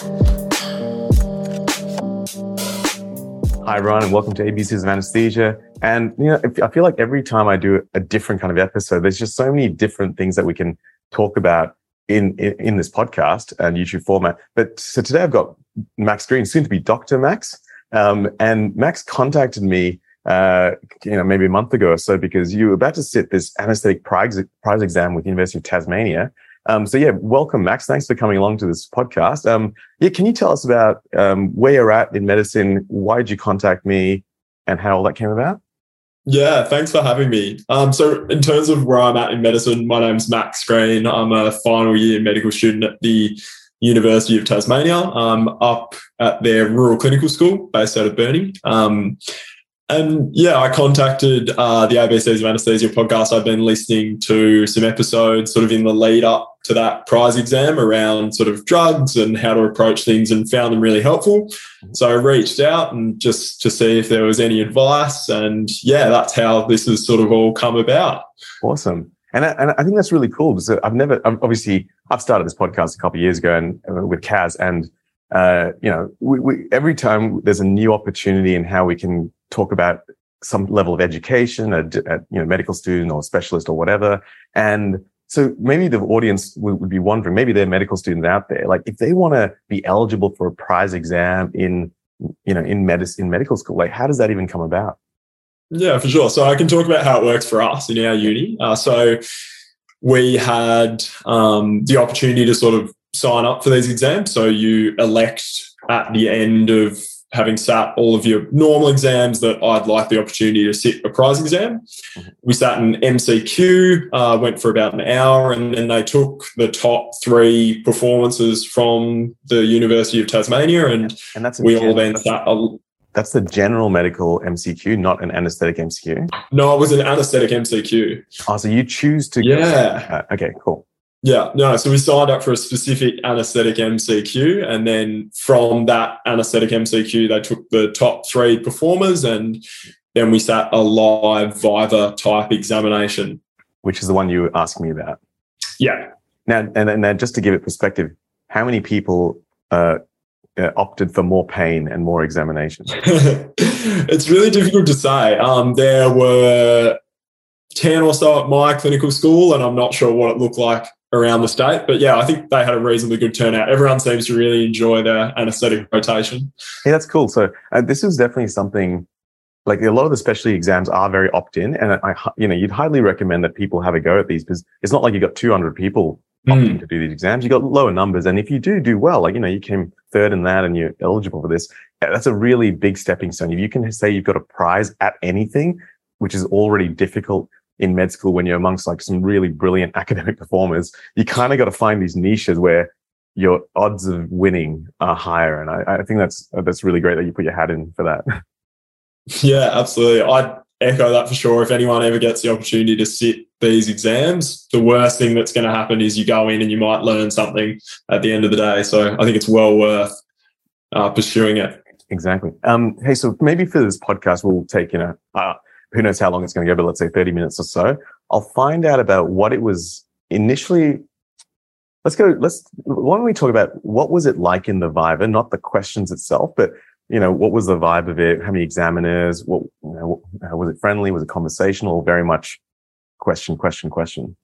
Hi, everyone, and welcome to ABCs of Anesthesia. And you know, I feel like every time I do a different kind of episode, there's just so many different things that we can talk about in, in, in this podcast and YouTube format. But so today I've got Max Green, soon to be Dr. Max. Um, and Max contacted me, uh, you know, maybe a month ago or so because you were about to sit this anesthetic prize, prize exam with the University of Tasmania. Um, so yeah, welcome, Max. Thanks for coming along to this podcast. Um, yeah, can you tell us about um, where you're at in medicine? Why did you contact me, and how all that came about? Yeah, thanks for having me. Um, so, in terms of where I'm at in medicine, my name's Max Green. I'm a final year medical student at the University of Tasmania. Up at their rural clinical school based out of Burnie. Um, and yeah, I contacted uh, the ABCs of Anesthesia podcast. I've been listening to some episodes sort of in the lead up to that prize exam around sort of drugs and how to approach things and found them really helpful. So I reached out and just to see if there was any advice. And yeah, that's how this has sort of all come about. Awesome. And I, and I think that's really cool because I've never, obviously, I've started this podcast a couple of years ago and uh, with Kaz and uh, you know, we, we, every time there's a new opportunity in how we can talk about some level of education, a, a, you know, medical student or specialist or whatever. And so maybe the audience would, be wondering, maybe they're medical students out there, like if they want to be eligible for a prize exam in, you know, in medicine, in medical school, like how does that even come about? Yeah, for sure. So I can talk about how it works for us in our uni. Uh, so we had um, the opportunity to sort of sign up for these exams. So you elect at the end of having sat all of your normal exams that I'd like the opportunity to sit a prize exam. Mm-hmm. We sat an MCQ, uh, went for about an hour, and then they took the top three performances from the University of Tasmania, and, and that's we all then sat. A, that's the general medical MCQ, not an anesthetic MCQ. No, it was an anesthetic MCQ. Oh, so you choose to. Yeah. Uh, okay, cool. Yeah, no. So we signed up for a specific anesthetic MCQ, and then from that anesthetic MCQ, they took the top three performers, and then we sat a live Viva type examination, which is the one you were asking me about. Yeah. Now, and, and just to give it perspective, how many people uh, uh, opted for more pain and more examinations? it's really difficult to say. Um, there were 10 or so at my clinical school, and I'm not sure what it looked like around the state. But yeah, I think they had a reasonably good turnout. Everyone seems to really enjoy their anesthetic rotation. Yeah, that's cool. So uh, this is definitely something like a lot of the specialty exams are very opt-in, and I, you know, you'd highly recommend that people have a go at these because it's not like you've got 200 people opting mm. to do these exams. You've got lower numbers, and if you do do well, like you know, you came third in that, and you're eligible for this. That's a really big stepping stone. If you can say you've got a prize at anything, which is already difficult in med school when you're amongst like some really brilliant academic performers, you kind of got to find these niches where your odds of winning are higher. And I, I think that's that's really great that you put your hat in for that. Yeah, absolutely. I'd echo that for sure. If anyone ever gets the opportunity to sit these exams, the worst thing that's going to happen is you go in and you might learn something at the end of the day. So I think it's well worth uh, pursuing it. Exactly. Um, hey, so maybe for this podcast, we'll take, you know, uh, who knows how long it's going to go, but let's say 30 minutes or so. I'll find out about what it was initially. Let's go. Let's, why don't we talk about what was it like in the Viva, not the questions itself, but you know, what was the vibe of it? How many examiners? What, you know, was it friendly? Was it conversational? Very much question, question, question?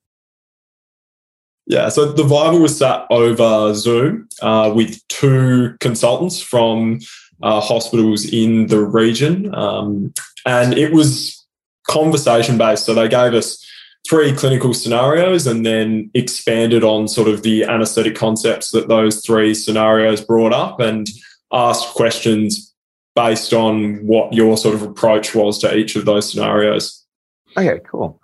Yeah, so the Viva was sat over Zoom uh, with two consultants from uh, hospitals in the region. Um, and it was conversation based. So they gave us three clinical scenarios and then expanded on sort of the anesthetic concepts that those three scenarios brought up and asked questions based on what your sort of approach was to each of those scenarios. Okay, cool.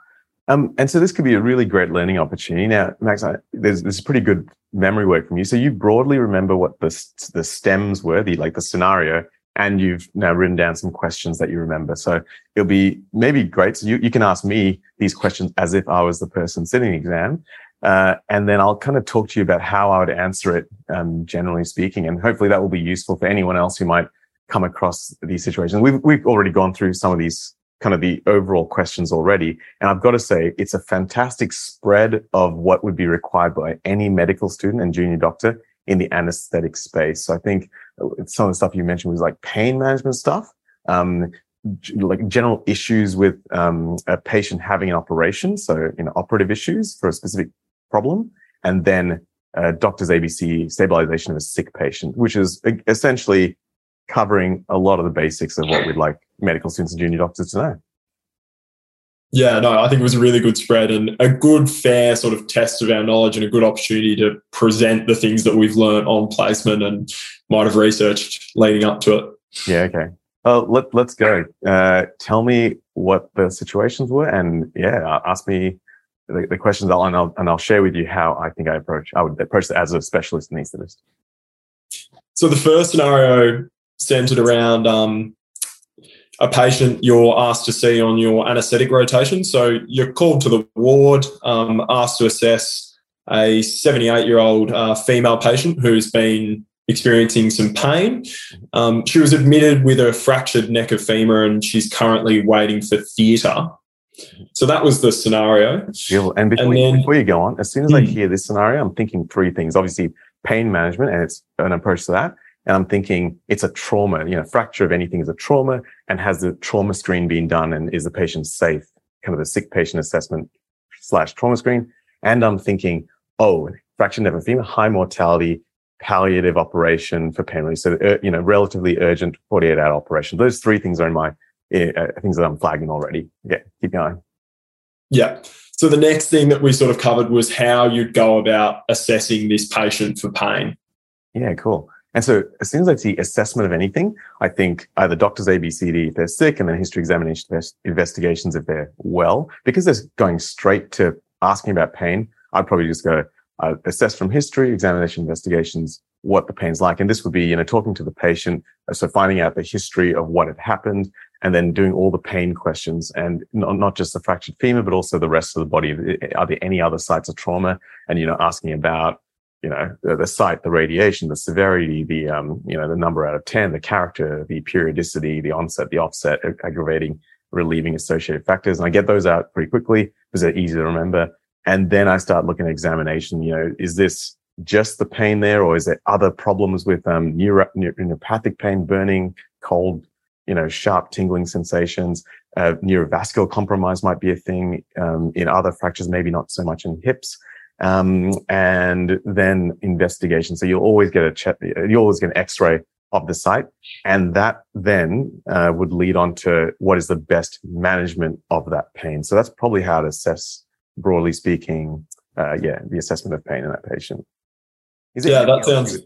Um, and so this could be a really great learning opportunity. Now, Max, I, there's this pretty good memory work from you. So you broadly remember what the the stems were, the like the scenario, and you've now written down some questions that you remember. So it'll be maybe great. So you, you can ask me these questions as if I was the person sitting the exam. Uh, and then I'll kind of talk to you about how I would answer it, um, generally speaking. And hopefully that will be useful for anyone else who might come across these situations. We've, we've already gone through some of these kind of the overall questions already. And I've got to say, it's a fantastic spread of what would be required by any medical student and junior doctor in the anesthetic space. So I think some of the stuff you mentioned was like pain management stuff. Um, like general issues with um, a patient having an operation, so you know operative issues for a specific problem, and then uh, doctor's ABC stabilization of a sick patient, which is essentially covering a lot of the basics of what we'd like medical students and junior doctors to know. Yeah, no, I think it was a really good spread and a good, fair sort of test of our knowledge and a good opportunity to present the things that we've learned on placement and might have researched leading up to it. Yeah, okay. Oh, let, let's go. Uh, tell me what the situations were and yeah, ask me the, the questions I'll, and I'll, and I'll share with you how I think I approach, I would approach it as a specialist anesthetist. So the first scenario centered around um, a patient you're asked to see on your anaesthetic rotation. So you're called to the ward, um, asked to assess a 78 year old uh, female patient who's been experiencing some pain. Um, she was admitted with a fractured neck of femur and she's currently waiting for theatre. So that was the scenario. And before, and then, before you go on, as soon as I hmm. hear this scenario, I'm thinking three things. Obviously, pain management, and it's an approach to that. And I'm thinking it's a trauma, you know, fracture of anything is a trauma and has the trauma screen been done and is the patient safe? Kind of a sick patient assessment slash trauma screen. And I'm thinking, oh, fracture neck of femur, high mortality, palliative operation for pain relief. So, uh, you know, relatively urgent 48 hour operation. Those three things are in my uh, things that I'm flagging already. Yeah, keep going. Yeah. So the next thing that we sort of covered was how you'd go about assessing this patient for pain. Yeah, cool. And so as soon as I see assessment of anything, I think either doctors ABCD if they're sick and then history examination investigations if they're well, because they're going straight to asking about pain. I'd probably just go uh, assess from history, examination investigations, what the pain's like. And this would be, you know, talking to the patient. Uh, so finding out the history of what had happened and then doing all the pain questions and not, not just the fractured femur, but also the rest of the body. Are there any other sites of trauma? And, you know, asking about you know, the, the, site, the radiation, the severity, the, um, you know, the number out of 10, the character, the periodicity, the onset, the offset, aggravating, relieving associated factors. And I get those out pretty quickly because they're easy to remember. And then I start looking at examination. You know, is this just the pain there or is there other problems with, um, neuro, neuropathic pain, burning, cold, you know, sharp tingling sensations? Uh, neurovascular compromise might be a thing, um, in other fractures, maybe not so much in hips um, and then investigation. So you'll always get a check, you always get an X-ray of the site, and that then uh, would lead on to what is the best management of that pain. So that's probably how to assess, broadly speaking, uh, yeah, the assessment of pain in that patient. yeah, that sounds.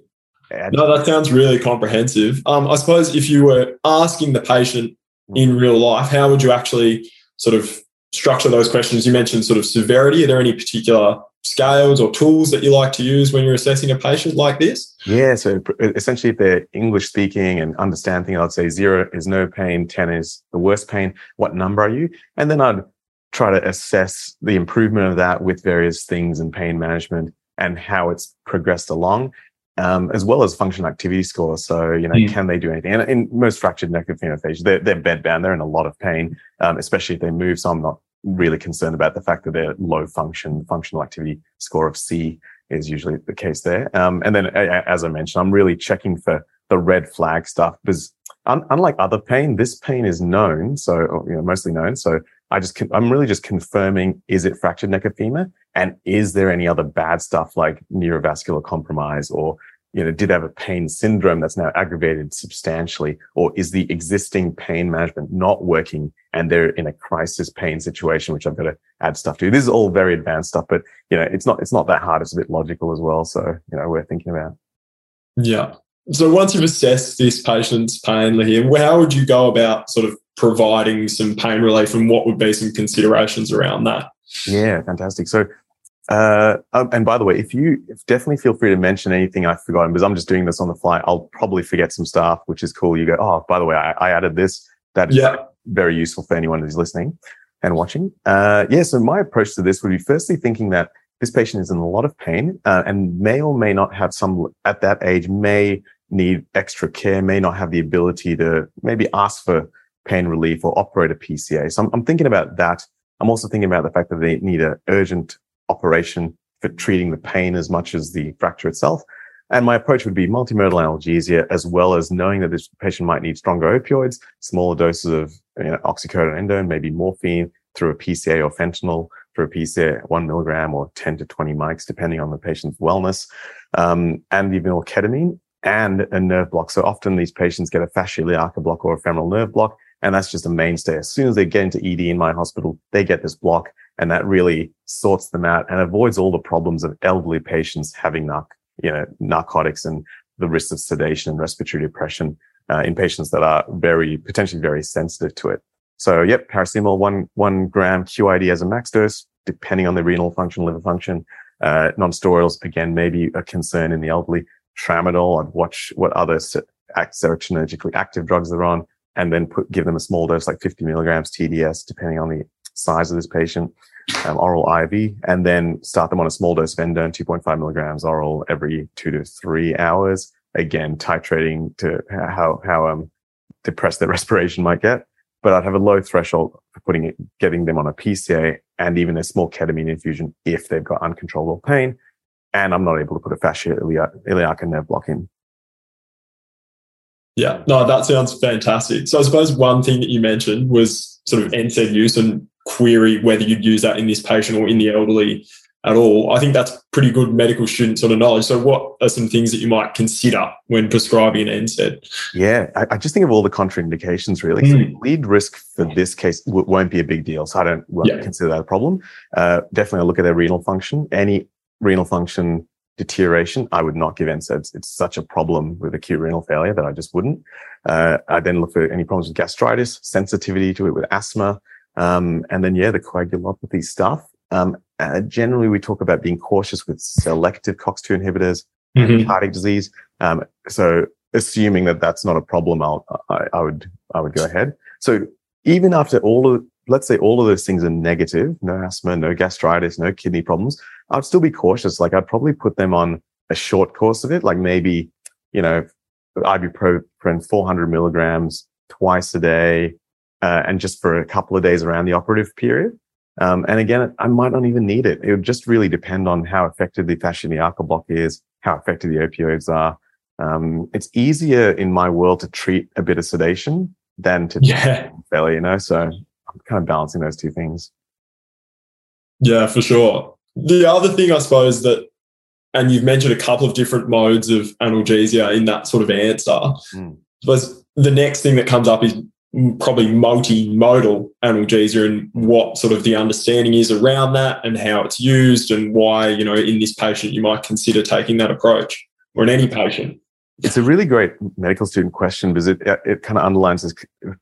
No, that sounds really comprehensive. Um, I suppose if you were asking the patient in real life, how would you actually sort of structure those questions? You mentioned sort of severity. Are there any particular scales or tools that you like to use when you're assessing a patient like this? Yeah, so essentially, if they're English speaking and understand things, I'd say zero is no pain, 10 is the worst pain. What number are you? And then I'd try to assess the improvement of that with various things in pain management and how it's progressed along. Um, as well as function activity score. So, you know, mm. can they do anything? And in most fractured neck of phenotypes, they're, they're bedbound. They're in a lot of pain, um, especially if they move. So I'm not really concerned about the fact that they're low function, functional activity score of C is usually the case there. Um, and then, as I mentioned, I'm really checking for the red flag stuff because un- unlike other pain, this pain is known. So, you know, mostly known. So I just, con- I'm really just confirming, is it fractured neck of femur? And is there any other bad stuff like neurovascular compromise or you know, did have a pain syndrome that's now aggravated substantially, or is the existing pain management not working and they're in a crisis pain situation, which I've got to add stuff to. This is all very advanced stuff, but you know, it's not, it's not that hard. It's a bit logical as well. So, you know, we're thinking about. Yeah. So once you've assessed this patient's pain, here, how would you go about sort of providing some pain relief and what would be some considerations around that? Yeah, fantastic. So uh, um, and by the way, if you definitely feel free to mention anything I've forgotten because I'm just doing this on the fly. I'll probably forget some stuff, which is cool. You go, oh, by the way, I, I added this. That is yeah. very useful for anyone who's listening and watching. Uh, yeah. So my approach to this would be firstly thinking that this patient is in a lot of pain uh, and may or may not have some at that age may need extra care, may not have the ability to maybe ask for pain relief or operate a PCA. So I'm, I'm thinking about that. I'm also thinking about the fact that they need an urgent operation for treating the pain as much as the fracture itself. And my approach would be multimodal analgesia, as well as knowing that this patient might need stronger opioids, smaller doses of you know, oxycodone, maybe morphine through a PCA or fentanyl through a PCA, one milligram or 10 to 20 mics, depending on the patient's wellness, um, and even or ketamine and a nerve block. So often these patients get a fascia iliaca block or a femoral nerve block. And that's just a mainstay. As soon as they get into ED in my hospital, they get this block and that really sorts them out and avoids all the problems of elderly patients having narc, you know, narcotics and the risks of sedation and respiratory depression uh, in patients that are very, potentially very sensitive to it. So yep, paracetamol, one, one gram QID as a max dose, depending on the renal function, liver function. Uh, non-steroidals, again, maybe a concern in the elderly. Tramadol, I'd watch what other serotonergically active drugs they're on and then put, give them a small dose, like 50 milligrams TDS, depending on the size of this patient, um, oral IV, and then start them on a small dose of endone, 2.5 milligrams oral every two to three hours. Again, titrating to how, how, um, depressed their respiration might get but I'd have a low threshold for putting it, getting them on a PCA and even a small ketamine infusion if they've got uncontrollable pain. And I'm not able to put a fascia iliac and nerve block in. Yeah, no, that sounds fantastic. So I suppose one thing that you mentioned was sort of NSAID use and query whether you'd use that in this patient or in the elderly at all. I think that's pretty good medical student sort of knowledge. So, what are some things that you might consider when prescribing an NSAID? Yeah, I, I just think of all the contraindications really. Mm. So, hmm. lead risk for this case w- won't be a big deal. So, I don't yeah. consider that a problem. Uh, definitely, I'll look at their renal function. Any renal function deterioration, I would not give NSAIDs. It's such a problem with acute renal failure that I just wouldn't. Uh, I then look for any problems with gastritis, sensitivity to it with asthma. Um, and then, yeah, the coagulopathy stuff. Um, uh, generally, we talk about being cautious with selective COX-2 inhibitors, mm-hmm. cardiac disease. Um, so assuming that that's not a problem, I'll, I, I, would, I would go ahead. So even after all of, let's say all of those things are negative, no asthma, no gastritis, no kidney problems, I'd still be cautious. Like I'd probably put them on a short course of it, like maybe, you know, ibuprofen 400 milligrams twice a day, uh, and just for a couple of days around the operative period. Um, and again, I might not even need it. It would just really depend on how effective the fascia iliaca block is, how effective the opioids are. Um, it's easier in my world to treat a bit of sedation than to yeah. failure, you know? So I'm kind of balancing those two things. Yeah, for sure. The other thing, I suppose, that, and you've mentioned a couple of different modes of analgesia in that sort of answer. Mm. But the next thing that comes up is probably multimodal analgesia and what sort of the understanding is around that and how it's used and why, you know, in this patient you might consider taking that approach or in any patient. It's a really great medical student question because it, it kind of underlines this,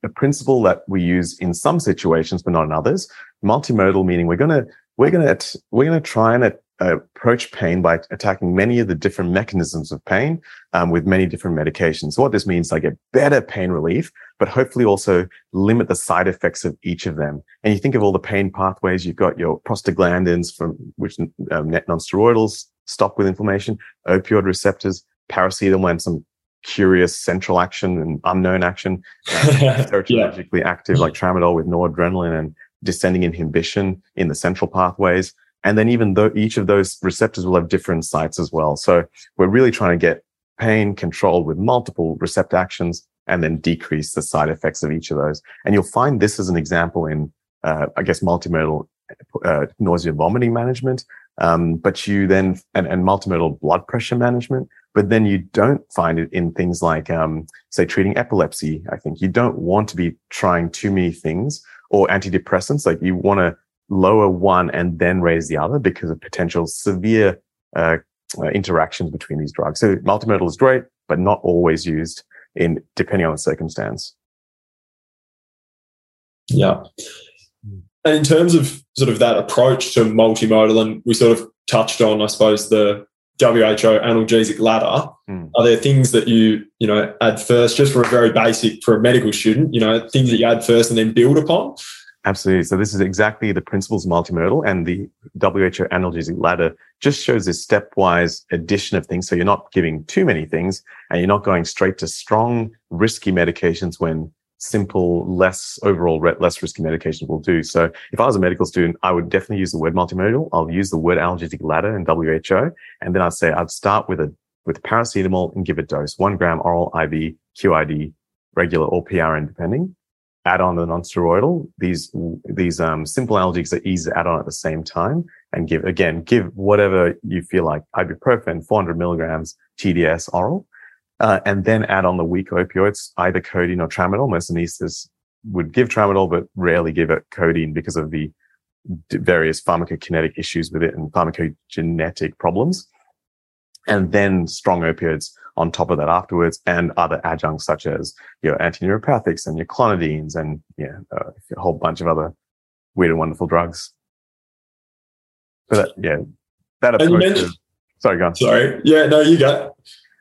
a principle that we use in some situations, but not in others. Multimodal meaning we're going to, we're going to, we're going to try and approach pain by attacking many of the different mechanisms of pain um, with many different medications. So what this means, I get better pain relief, but hopefully also limit the side effects of each of them. And you think of all the pain pathways, you've got your prostaglandins from which um, net nonsteroidals stop with inflammation, opioid receptors, paracetamol and some curious central action and unknown action, uh, serotonergically yeah. active like tramadol with noradrenaline and descending inhibition in the central pathways. And then even though each of those receptors will have different sites as well. So we're really trying to get pain controlled with multiple receptor actions and then decrease the side effects of each of those. And you'll find this as an example in, uh, I guess, multimodal uh, nausea vomiting management. Um, but you then, and, and multimodal blood pressure management, but then you don't find it in things like, um, say, treating epilepsy. I think you don't want to be trying too many things or antidepressants. Like you want to lower one and then raise the other because of potential severe uh, uh, interactions between these drugs. So multimodal is great, but not always used in depending on the circumstance. Yeah. And in terms of sort of that approach to multimodal, and we sort of touched on, I suppose, the WHO analgesic ladder. Mm. Are there things that you, you know, add first, just for a very basic for a medical student, you know, things that you add first and then build upon? Absolutely. So this is exactly the principles of multimodal and the WHO analgesic ladder just shows this stepwise addition of things. So you're not giving too many things and you're not going straight to strong, risky medications when simple, less overall, less risky medications will do. So if I was a medical student, I would definitely use the word multimodal. I'll use the word analgesic ladder in WHO. And then I'd say I'd start with a with paracetamol and give a dose, one gram oral IV, QID, regular or PRN depending. Add on the non-steroidal. These, these, um, simple analgesics are easy to add on at the same time and give, again, give whatever you feel like ibuprofen, 400 milligrams TDS oral. Uh, and then add on the weak opioids, either codeine or tramadol. Most anesthetists would give tramadol, but rarely give it codeine because of the various pharmacokinetic issues with it and pharmacogenetic problems. And then strong opioids on top of that afterwards and other adjuncts such as your antineuropathics and your clonidines and yeah, uh, a whole bunch of other weird and wonderful drugs. So that, yeah, that approach. Of, sorry, go on. Sorry. Yeah, no, you got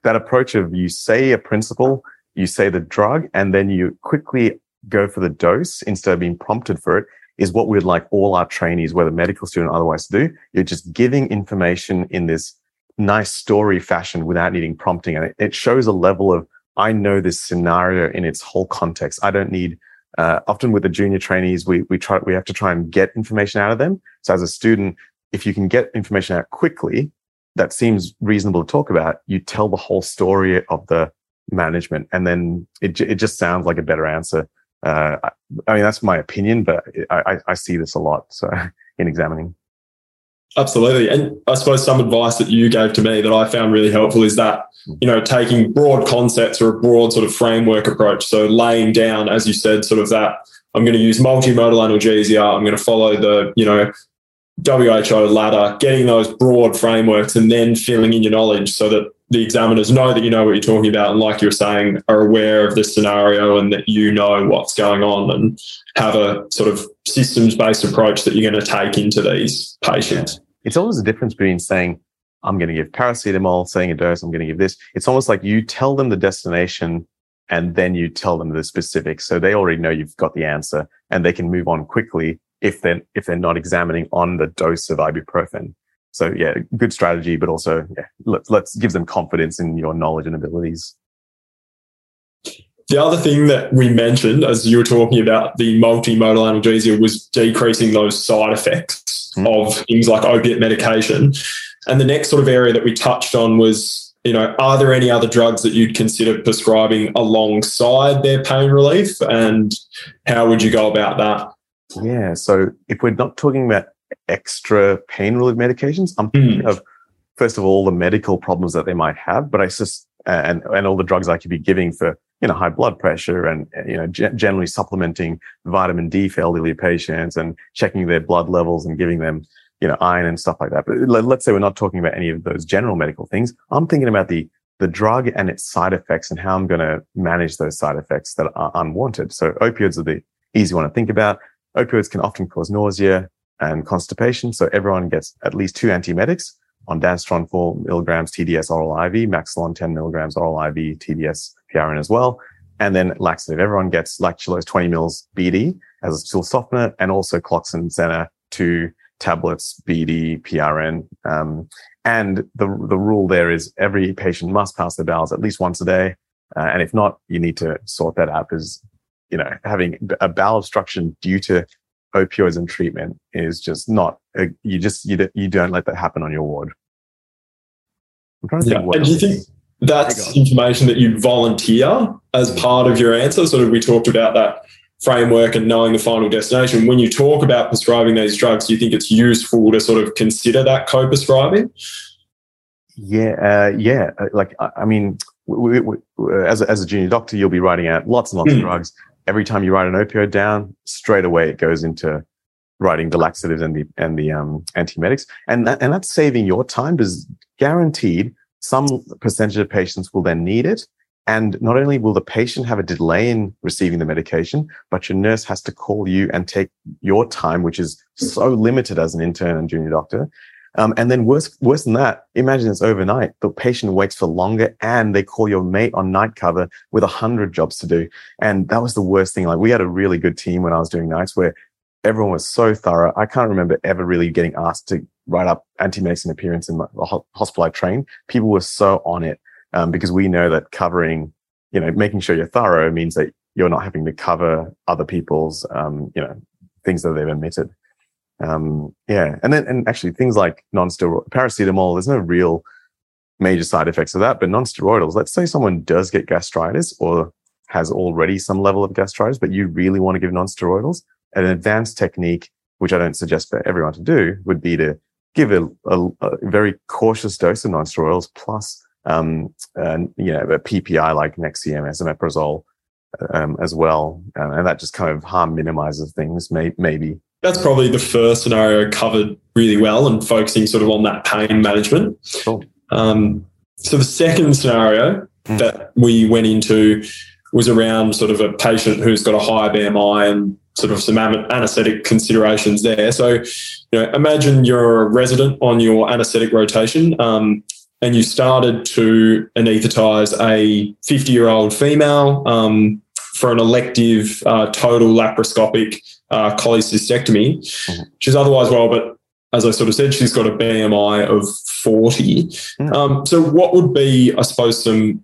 that approach of you say a principle, you say the drug, and then you quickly go for the dose instead of being prompted for it is what we'd like all our trainees, whether medical student or otherwise, to do. You're just giving information in this nice story fashion without needing prompting. And it, it shows a level of, I know this scenario in its whole context. I don't need, uh, often with the junior trainees, we, we try, we have to try and get information out of them. So as a student, if you can get information out quickly, that seems reasonable to talk about, you tell the whole story of the management and then it, it just sounds like a better answer uh, I, mean, that's my opinion, but I, I, see this a lot. So in examining. Absolutely. And I suppose some advice that you gave to me that I found really helpful is that, you know, taking broad concepts or a broad sort of framework approach. So laying down, as you said, sort of that I'm going to use multimodal analgesia. I'm going to follow the, you know, WHO ladder, getting those broad frameworks and then filling in your knowledge so that the examiners know that you know what you're talking about and like you were saying are aware of the scenario and that you know what's going on and have a sort of systems based approach that you're going to take into these patients it's always a difference between saying i'm going to give paracetamol saying a dose i'm going to give this. It's almost like you tell them the destination and then you tell them the specifics. So they already know you've got the answer and they can move on quickly if they're if they're not examining on the dose of ibuprofen. So yeah, good strategy, but also yeah, let's let's give them confidence in your knowledge and abilities. The other thing that we mentioned as you were talking about the multimodal analgesia was decreasing those side effects of things like opiate medication. And the next sort of area that we touched on was, you know, are there any other drugs that you'd consider prescribing alongside their pain relief? And how would you go about that? Yeah. So if we're not talking about extra pain relief medications. I'm thinking mm. of, first of all, the medical problems that they might have, but I just, and, and all the drugs I could be giving for, you know, high blood pressure and, you know, g- generally supplementing vitamin D for elderly patients and checking their blood levels and giving them, you know, iron and stuff like that. But let's say we're not talking about any of those general medical things. I'm thinking about the, the drug and its side effects and how I'm going to manage those side effects that are unwanted. So opioids are the easy one to think about. Opioids can often cause nausea, and constipation. So everyone gets at least two antiemetics ondansetron 4 milligrams TDS oral IV, Maxolon 10 milligrams oral IV, TDS PRN as well. And then laxative. Everyone gets lactulose 20 mils BD as a stool softener and also Coloxyl Senna 2 tablets BD PRN. Um, and the, the rule there is every patient must pass their bowels at least once a day. Uh, and if not, you need to sort that out because, you know, having a bowel obstruction due to opioids and treatment is just not you just you, you don't let that happen on your ward. I'm trying to think yeah. and do you think that's information that you volunteer as part of your answer? Sort of we talked about that framework and knowing the final destination. When you talk about prescribing these drugs do you think it's useful to sort of consider that co-prescribing? Yeah uh, yeah uh, like i, I mean we, we, as, a, as a junior doctor you'll be writing out lots and lots mm. of drugs. Every time you write an opioid down, straight away it goes into writing the laxatives and the and the um, antiemetics, and that, and that's saving your time because guaranteed some percentage of patients will then need it. And not only will the patient have a delay in receiving the medication, but your nurse has to call you and take your time, which is so limited as an intern and junior doctor, um, and then worse, worse than that, imagine it's overnight. The patient waits for longer and they call your mate on night cover with a hundred jobs to do. And that was the worst thing. Like we had a really good team when I was doing nights where everyone was so thorough. I can't remember ever really getting asked to write up anti-medicine appearance in the hospital I trained. People were so on it, um, because we know that covering, you know, making sure you're thorough means that you're not having to cover other people's, um, you know, things that they've omitted. Um, yeah. And then, and actually things like non-steroidal paracetamol, there's no real major side effects of that. But non-steroidals, let's say someone does get gastritis or has already some level of gastritis, but you really want to give non-steroidals, an advanced technique, which I don't suggest for everyone to do, would be to give a, a, a very cautious dose of non-steroidals plus, um, and, you know, a PPI like Nexium, esomeprazole, um, as well. Um, and that just kind of harm minimizes things, may, maybe. That's probably the first scenario covered really well and focusing sort of on that pain management. Cool. Um, so the second scenario mm. that we went into was around sort of a patient who's got a high BMI and sort of some anesthetic considerations there. So, you know, imagine you're a resident on your anesthetic rotation, um, and you started to anesthetize a 50 year old female um, for an elective uh, total laparoscopic uh, cholecystectomy. Mm-hmm. She's otherwise well, but as I sort of said, she's got a BMI of 40. Mm. Um, so, what would be, I suppose, some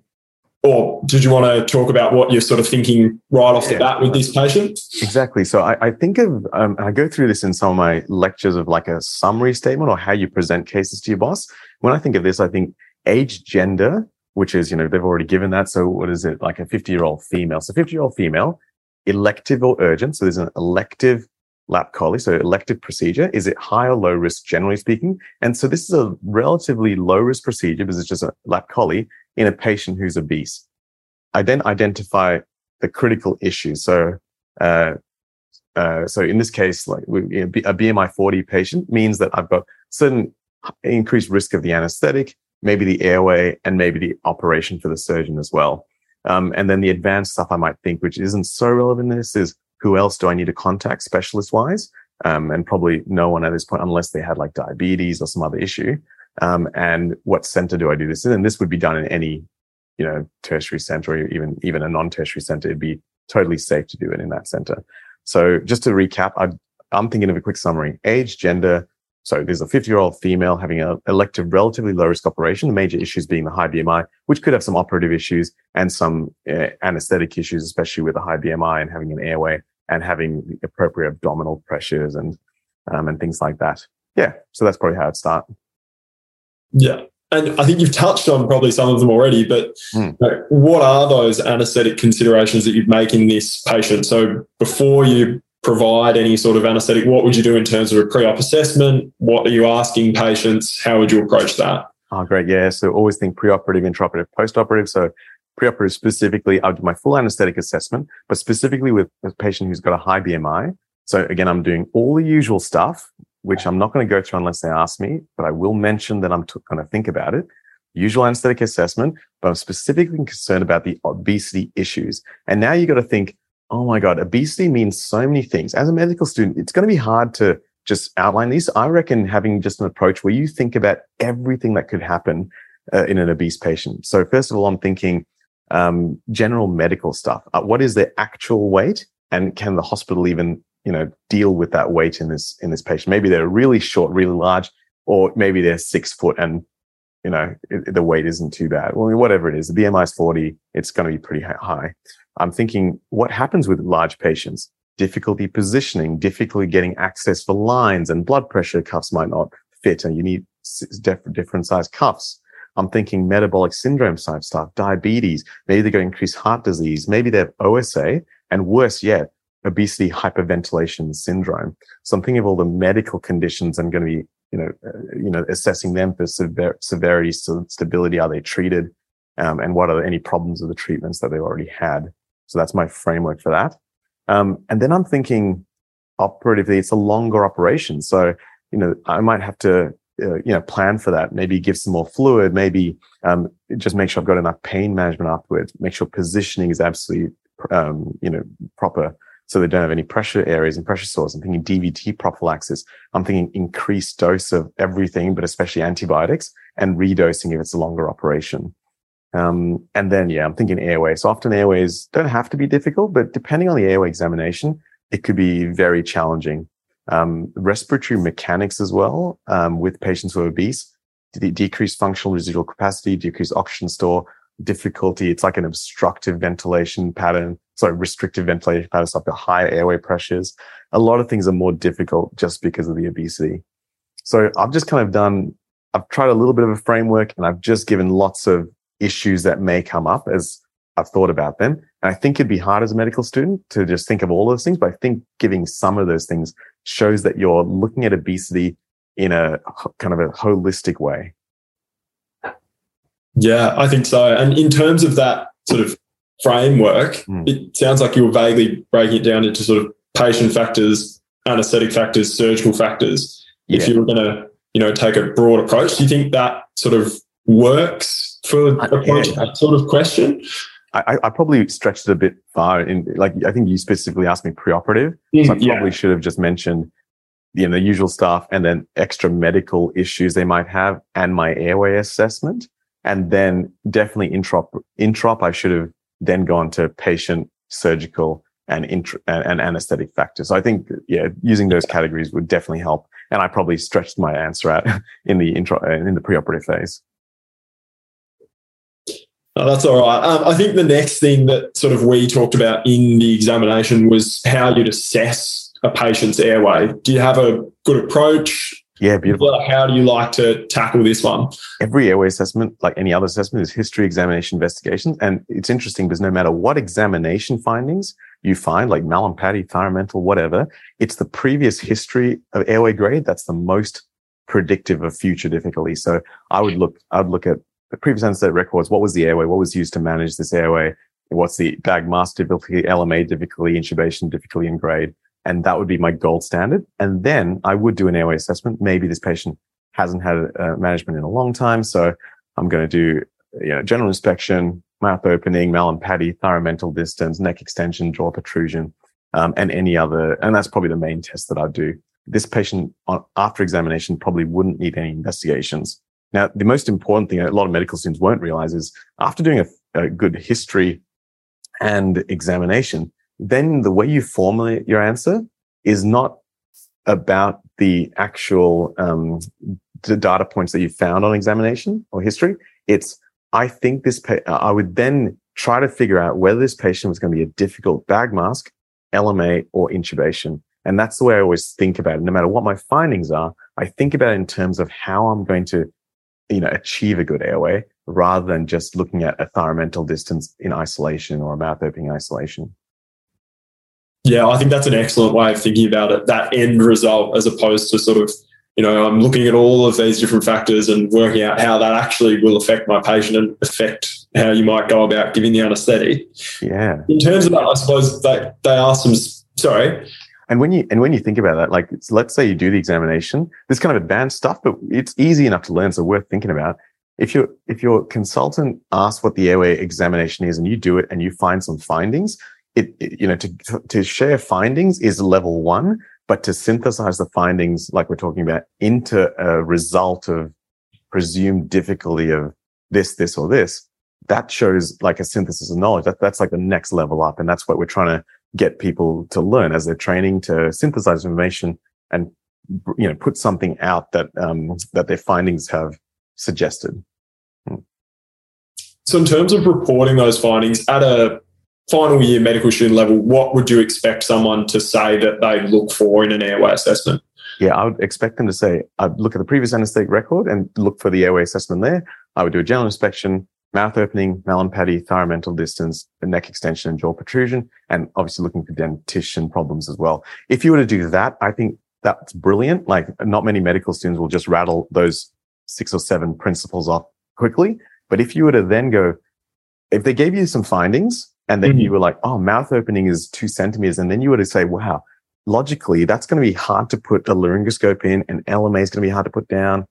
or did you want to talk about what you're sort of thinking right off the yeah, bat with this patient? Exactly. So I, I think of, um, I go through this in some of my lectures of like a summary statement or how you present cases to your boss. When I think of this, I think age, gender, which is, you know, they've already given that. So what is it? Like a 50 year old female. So 50 year old female, elective or urgent. So there's an elective lap chole, so elective procedure. Is it high or low risk, generally speaking? And so this is a relatively low risk procedure because it's just a lap chole in a patient who's obese. I then identify the critical issues. So, uh, uh, so in this case, like a BMI 40 patient means that I've got certain increased risk of the anesthetic, maybe the airway, and maybe the operation for the surgeon as well. Um, and then the advanced stuff I might think, which isn't so relevant in this, is who else do I need to contact specialist wise? Um, and probably no one at this point, unless they had like diabetes or some other issue. Um, and what center do I do this in? And this would be done in any, you know, tertiary center or even, even a non-tertiary center. It'd be totally safe to do it in that center. So just to recap, I, I'm thinking of a quick summary. Age, gender. So there's a 50 year old female having an elective, relatively low risk operation. The major issues being the high BMI, which could have some operative issues and some uh, anesthetic issues, especially with a high BMI and having an airway and having appropriate abdominal pressures and, um, and things like that. Yeah. So that's probably how I'd start. Yeah. And I think you've touched on probably some of them already, but mm. what are those anesthetic considerations that you'd make in this patient? So before you provide any sort of anesthetic, what would you do in terms of a pre-op assessment? What are you asking patients? How would you approach that? Oh, great. Yeah. So always think preoperative, intraoperative, postoperative. So preoperative specifically, I'll do my full anesthetic assessment, but specifically with a patient who's got a high BMI. So again, I'm doing all the usual stuff, which I'm not going to go through unless they ask me, but I will mention that I'm t- going to think about it. Usual anesthetic assessment, but I'm specifically concerned about the obesity issues. And now you've got to think, oh my God, obesity means so many things. As a medical student, it's going to be hard to just outline these. I reckon having just an approach where you think about everything that could happen uh, in an obese patient. So first of all, I'm thinking um, general medical stuff. Uh, what is their actual weight? And can the hospital even you know, deal with that weight in this, in this patient. Maybe they're really short, really large, or maybe they're six foot and, you know, it, the weight isn't too bad. Well, whatever it is, the BMI is 40. It's going to be pretty high. I'm thinking what happens with large patients? Difficulty positioning, difficulty getting access for lines and blood pressure cuffs might not fit and you need different size cuffs. I'm thinking metabolic syndrome type stuff, diabetes. Maybe they've got increased heart disease. Maybe they have OSA and worse yet, obesity hypoventilation syndrome. So I'm thinking of all the medical conditions I'm going to be, you know, uh, you know, assessing them for sever- severity, stability. Are they treated? Um, and what are any problems with the treatments that they've already had? So that's my framework for that. Um, and then I'm thinking operatively, it's a longer operation. So, you know, I might have to, uh, you know, plan for that. Maybe give some more fluid. Maybe um, just make sure I've got enough pain management afterwards. Make sure positioning is absolutely, um, you know, proper so they don't have any pressure areas and pressure sores. I'm thinking DVT prophylaxis. I'm thinking increased dose of everything, but especially antibiotics and redosing if it's a longer operation. Um, and then, yeah, I'm thinking airway. So often airways don't have to be difficult, but depending on the airway examination, it could be very challenging. Um, respiratory mechanics as well, um, with patients who are obese, the decreased functional residual capacity, decreased oxygen store, difficulty. It's like an obstructive ventilation pattern sorry, restrictive ventilation pattern stuff, the higher airway pressures. A lot of things are more difficult just because of the obesity. So I've just kind of done I've tried a little bit of a framework and I've just given lots of issues that may come up as I've thought about them. And I think it'd be hard as a medical student to just think of all those things, but I think giving some of those things shows that you're looking at obesity in a kind of a holistic way. Yeah, I think so. And in terms of that sort of framework, mm. it sounds like you were vaguely breaking it down into sort of patient factors, anesthetic factors, surgical factors. Yeah. If you were going to, you know, take a broad approach, do you think that sort of works for approaching yeah. that sort of question? I, I, probably stretched it a bit far. In like, I think you specifically asked me preoperative, mm, so I probably yeah. should have just mentioned, you know, the usual stuff and then extra medical issues they might have, and my airway assessment, and then definitely introp. Introp, I should have then gone to patient, surgical, and, and anesthetic factors. So I think, yeah, using those categories would definitely help. And I probably stretched my answer out in the intro in the preoperative phase. Oh, that's all right. Um, I think the next thing that sort of we talked about in the examination was how you'd assess a patient's airway. Do you have a good approach? Yeah, beautiful. How do you like to tackle this one? Every airway assessment, like any other assessment, is history, examination, investigations. And it's interesting because no matter what examination findings you find, like Mallampati, thyromental, whatever, it's the previous history of airway grade that's the most predictive of future difficulty. So I would look, I would look at the previous anesthetic records, what was the airway? What was used to manage this airway? What's the bag mask difficulty, LMA difficulty, intubation difficulty and grade? And that would be my gold standard. And then I would do an airway assessment. Maybe this patient hasn't had uh, management in a long time. So I'm going to do, you know, general inspection, mouth opening, Mallampati, thyromental distance, neck extension, jaw protrusion, um, and any other. And that's probably the main test that I do. This patient on, after examination probably wouldn't need any investigations. Now, the most important thing a lot of medical students won't realize is after doing a, a good history and examination, then the way you formulate your answer is not about the actual um, the data points that you found on examination or history. It's I think this. Pa- I would then try to figure out whether this patient was going to be a difficult bag mask, LMA, or intubation. And that's the way I always think about it. No matter what my findings are, I think about it in terms of how I'm going to you know, achieve a good airway rather than just looking at a thyromental distance in isolation or a mouth opening isolation. Yeah, I think that's an excellent way of thinking about it. That end result, as opposed to sort of, you know, I'm looking at all of these different factors and working out how that actually will affect my patient and affect how you might go about giving the anaesthetic. Yeah. In terms of that, I suppose they, they are some, sorry, and when you and when you think about that, like let's say you do the examination, this kind of advanced stuff, but it's easy enough to learn, so worth thinking about. If your if your consultant asks what the airway examination is, and you do it, and you find some findings, it, it you know to to share findings is level one, but to synthesize the findings, like we're talking about, into a result of presumed difficulty of this, this, or this, that shows like a synthesis of knowledge. That that's like the next level up, and that's what we're trying to get people to learn as they're training to synthesize information and you know put something out that um, that their findings have suggested. So, in terms of reporting those findings at a final year medical student level, what would you expect someone to say that they look for in an airway assessment? Yeah, I would expect them to say, I'd look at the previous anesthetic record and look for the airway assessment there. I would do a general inspection, mouth opening, Mallampati, thyromental distance, neck extension and jaw protrusion, and obviously looking for dentition problems as well. If you were to do that, I think that's brilliant. Like not many medical students will just rattle those six or seven principles off quickly. But if you were to then go, if they gave you some findings and then mm-hmm. you were like, oh, mouth opening is two centimeters. And then you were to say, wow, logically, that's going to be hard to put a laryngoscope in and LMA is going to be hard to put down.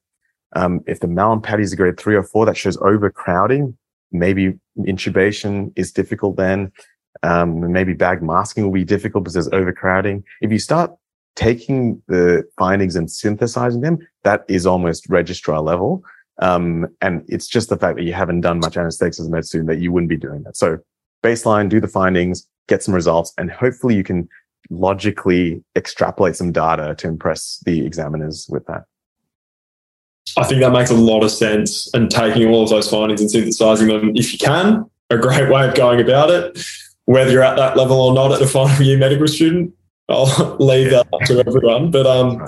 Um, if the Mallampati is a grade three or four, that shows overcrowding. Maybe intubation is difficult then. Um, maybe bag masking will be difficult because there's overcrowding. If you start taking the findings and synthesizing them, that is almost registrar level. Um, and it's just the fact that you haven't done much anesthetics as a med student that you wouldn't be doing that. So baseline, do the findings, get some results, and hopefully you can logically extrapolate some data to impress the examiners with that. I think that makes a lot of sense. And taking all of those findings and synthesizing them, if you can, a great way of going about it. Whether you're at that level or not at a final year medical student, I'll leave that up to everyone. But um,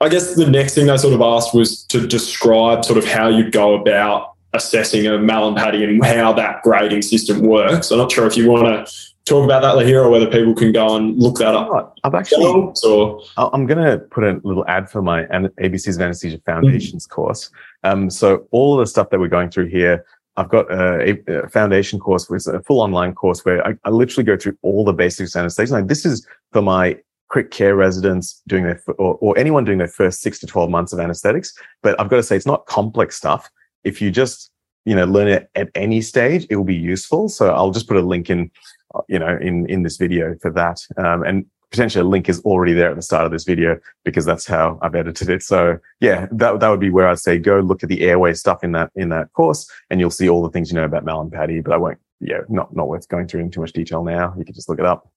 I guess the next thing they sort of asked was to describe sort of how you'd go about assessing a Mallampati and how that grading system works. I'm not sure if you want to talk about that here or whether people can go and look that up. I've actually, or I'm going to put a little ad for my ABCs of Anesthesia Foundations mm-hmm. course. Um, so all the stuff that we're going through here, I've got a, a foundation course, which is a full online course where I, I, literally go through all the basics of anesthesia. Like this is for my quick care residents doing their, or, or anyone doing their first six to 12 months of anesthetics. But I've got to say, it's not complex stuff. If you just, you know, learn it at any stage, it will be useful. So I'll just put a link in, uh, you know, in, in this video for that. Um, and potentially a link is already there at the start of this video because that's how I've edited it. So yeah, that, that would be where I'd say go look at the airway stuff in that, in that course and you'll see all the things you know about Mallampati but I won't, yeah, not, not worth going through in too much detail now. You can just look it up.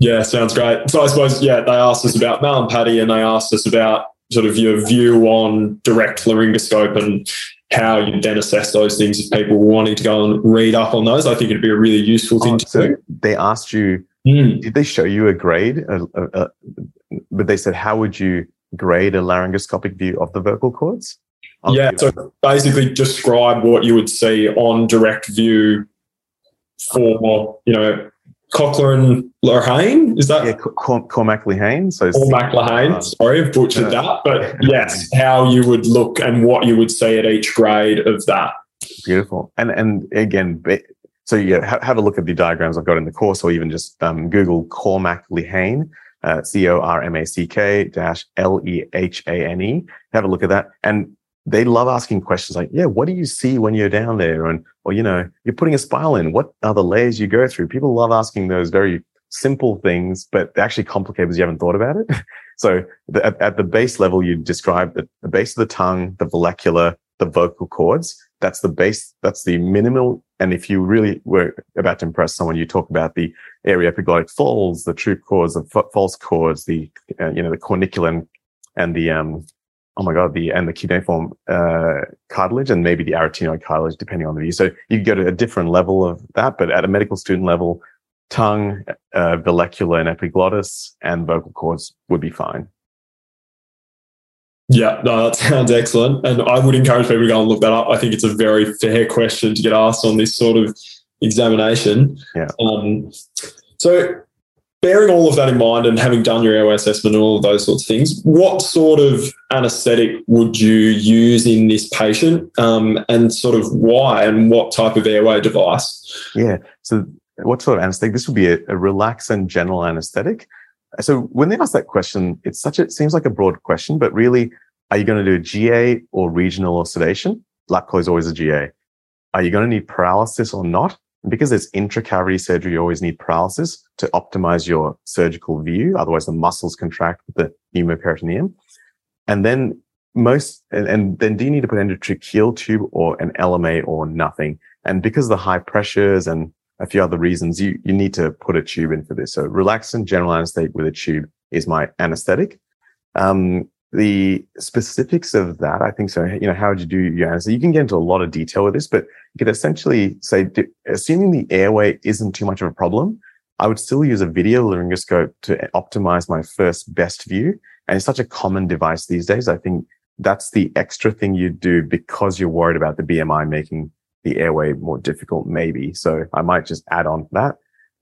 Yeah, sounds great. So I suppose, yeah, they asked us about Mallampati and they asked us about sort of your view on direct laryngoscope and how you then assess those things if people wanting to go and read up on those. I think it'd be a really useful thing oh, to so do. They asked you, mm. did they show you a grade? but they said, how would you grade a laryngoscopic view of the vocal cords? I'll yeah, so basically describe what you would see on direct view for, you know, Cochran Lehane, is that? Yeah, Cormack Lehane. So Cormack Lehane. Uh, Sorry, I've butchered uh, that, but yes, how you would look and what you would see at each grade of that. Beautiful, and and again, so yeah, have a look at the diagrams I've got in the course, or even just um, Google Cormack Lehane, uh, C O R M A C K dash L E H A N E. Have a look at that, and they love asking questions like, yeah, what do you see when you're down there? And, or, you know, you're putting a spile in. What are the layers you go through? People love asking those very simple things, but they actually complicated because you haven't thought about it. so the, at, at, the base level, you describe the, the base of the tongue, the vallecula, the vocal cords. That's the base. That's the minimal. And if you really were about to impress someone, you talk about the aryepiglottic folds, the true cords, the f- false cords, the, uh, you know, the corniculum and the, um, oh my god, the and the cuneiform uh, cartilage and maybe the arytenoid cartilage, depending on the view. So you go to a different level of that, but at a medical student level, tongue, uh, and epiglottis and vocal cords would be fine. Yeah, no, that sounds excellent. And I would encourage people to go and look that up. I think it's a very fair question to get asked on this sort of examination. Yeah. Um, so bearing all of that in mind and having done your airway assessment and all of those sorts of things, what sort of anaesthetic would you use in this patient um, and sort of why and what type of airway device? Yeah. So, what sort of anaesthetic? This would be a, a relaxant general anaesthetic. So, when they ask that question, it's such a, it seems like a broad question, but really, are you going to do a GA or regional or sedation? LAPCO is always a GA. Are you going to need paralysis or not? Because there's intracavity surgery, you always need paralysis to optimize your surgical view. Otherwise, the muscles contract with the pneumoperitoneum. And then most, and, and then do you need to put endotracheal tube or an LMA or nothing? And because of the high pressures and a few other reasons, you, you need to put a tube in for this. So relaxant general anesthetic with a tube is my anesthetic. Um, the specifics of that, I think so. You know, how would you do your answer? You can get into a lot of detail with this, but you could essentially say, assuming the airway isn't too much of a problem, I would still use a video laryngoscope to optimize my first best view. And it's such a common device these days. I think that's the extra thing you do because you're worried about the BMI making the airway more difficult, maybe. So I might just add on that.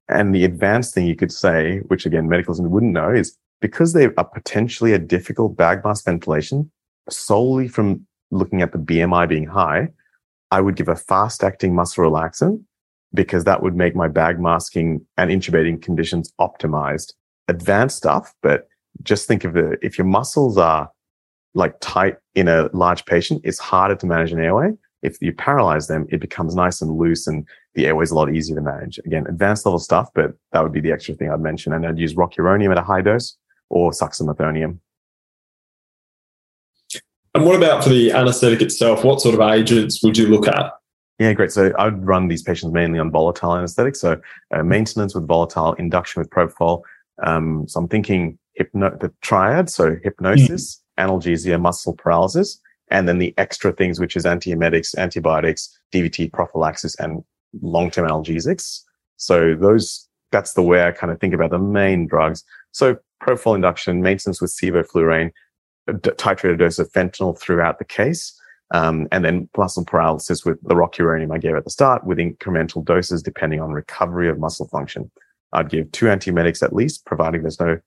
And the advanced thing you could say, which again, medical students wouldn't know is because they are potentially a difficult bag mask ventilation solely from looking at the BMI being high, I would give a fast acting muscle relaxant because that would make my bag masking and intubating conditions optimized. Advanced stuff, but just think of the, if your muscles are like tight in a large patient, it's harder to manage an airway. If you paralyze them, it becomes nice and loose and the airway is a lot easier to manage. Again, advanced level stuff, but that would be the extra thing I'd mention. And I'd use rocuronium at a high dose or succinylmethonium. And what about for the anesthetic itself? What sort of agents would you look at? Yeah, great. So I'd run these patients mainly on volatile anesthetics. So uh, maintenance with volatile, induction with propofol. Um, so I'm thinking hypno- the triad. So hypnosis, mm. analgesia, muscle paralysis, and then the extra things, which is antiemetics, antibiotics, DVT prophylaxis, and long-term analgesics. So those, that's the way I kind of think about the main drugs. So propofol induction, maintenance with sevoflurane, titrated dose of fentanyl throughout the case. Um, and then muscle paralysis with the rocuronium I gave at the start with incremental doses depending on recovery of muscle function. I'd give two antiemetics at least, providing there's no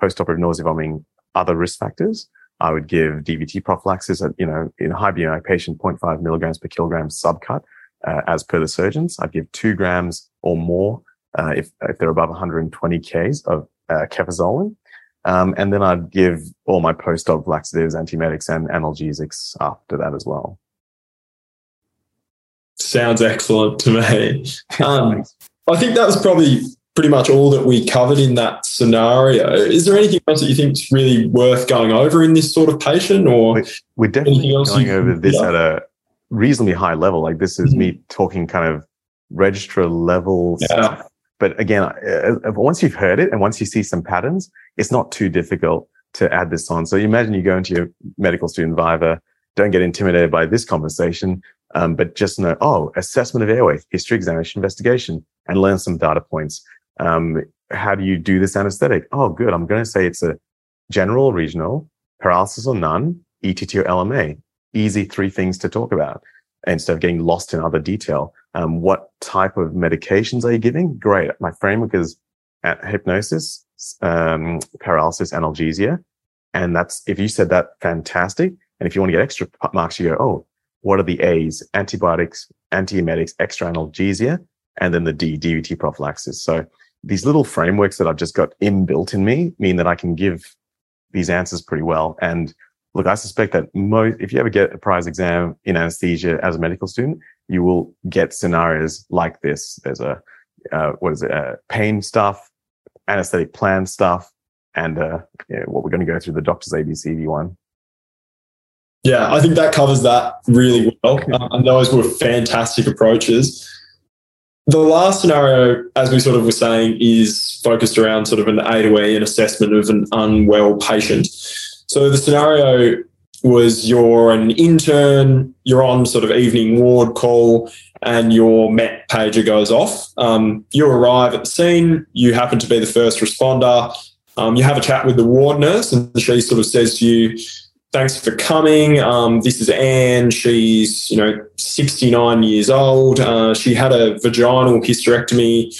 postoperative nausea, vomiting, other risk factors. I would give DVT prophylaxis at, you know, in a high BMI patient, 0.5 milligrams per kilogram subcut, uh, as per the surgeons. I'd give two grams or more, uh, if, if they're above 120 Ks of, uh. Um, and then I'd give all my post-op laxatives, antiemetics and analgesics after that as well. Sounds excellent to me. Um, I think that was probably pretty much all that we covered in that scenario. Is there anything else that you think is really worth going over in this sort of patient, or we're definitely going over this at a reasonably high level? Like this is mm-hmm. me talking kind of registrar level yeah. stuff. But again, uh, uh, once you've heard it and once you see some patterns, it's not too difficult to add this on. So imagine you go into your medical student Viva, don't get intimidated by this conversation, um, but just know, oh, assessment of airway, history examination, investigation, and learn some data points. Um, how do you do this anesthetic? Oh, good. I'm going to say it's a general, regional, paralysis or none, ETT or LMA. Easy three things to talk about instead of getting lost in other detail. Um, what type of medications are you giving? Great. My framework is hypnosis, um, paralysis, analgesia. And that's, if you said that, fantastic. And if you want to get extra marks, you go, oh, what are the A's? Antibiotics, antiemetics, extra analgesia, and then the D, DVT prophylaxis. So these little frameworks that I've just got inbuilt in me mean that I can give these answers pretty well. And look, I suspect that most, if you ever get a prize exam in anesthesia as a medical student, you will get scenarios like this. There's a, uh, what is it, uh, pain stuff, anesthetic plan stuff, and uh, yeah, what we're going to go through the doctor's ABCD one. Yeah, I think that covers that really well. Um, and those were fantastic approaches. The last scenario, as we sort of were saying, is focused around sort of an A to E, an assessment of an unwell patient. So the scenario was you're an intern, you're on sort of evening ward call, and your MET pager goes off. Um, you arrive at the scene, you happen to be the first responder. Um, you have a chat with the ward nurse, and she sort of says to you, thanks for coming. Um, this is Anne. She's, you know, 69 years old. Uh, she had a vaginal hysterectomy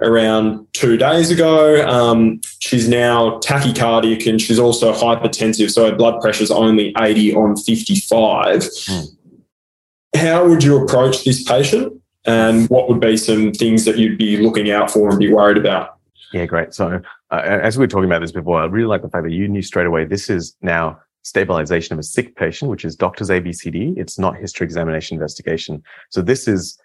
around two days ago. Um, she's now tachycardic and she's also hypertensive. So her blood pressure is only 80 on 55. Mm. How would you approach this patient? And what would be some things that you'd be looking out for and be worried about? Yeah, great. So, uh, as we were talking about this before, I really like the fact that you knew straight away this is now stabilization of a sick patient, which is doctor's ABCD. It's not history examination investigation. So this is,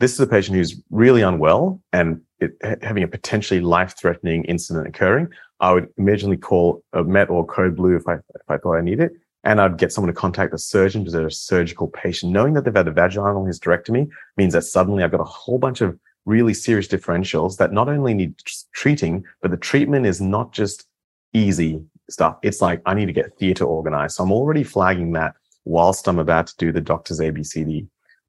this is a patient who's really unwell and it, having a potentially life-threatening incident occurring. I would immediately call a MET or code blue if I, if I thought I need it. And I'd get someone to contact the surgeon because they're a surgical patient. Knowing that they've had a vaginal hysterectomy means that suddenly I've got a whole bunch of really serious differentials that not only need treating, but the treatment is not just easy stuff. It's like, I need to get theater organized. So I'm already flagging that whilst I'm about to do the doctor's ABCD.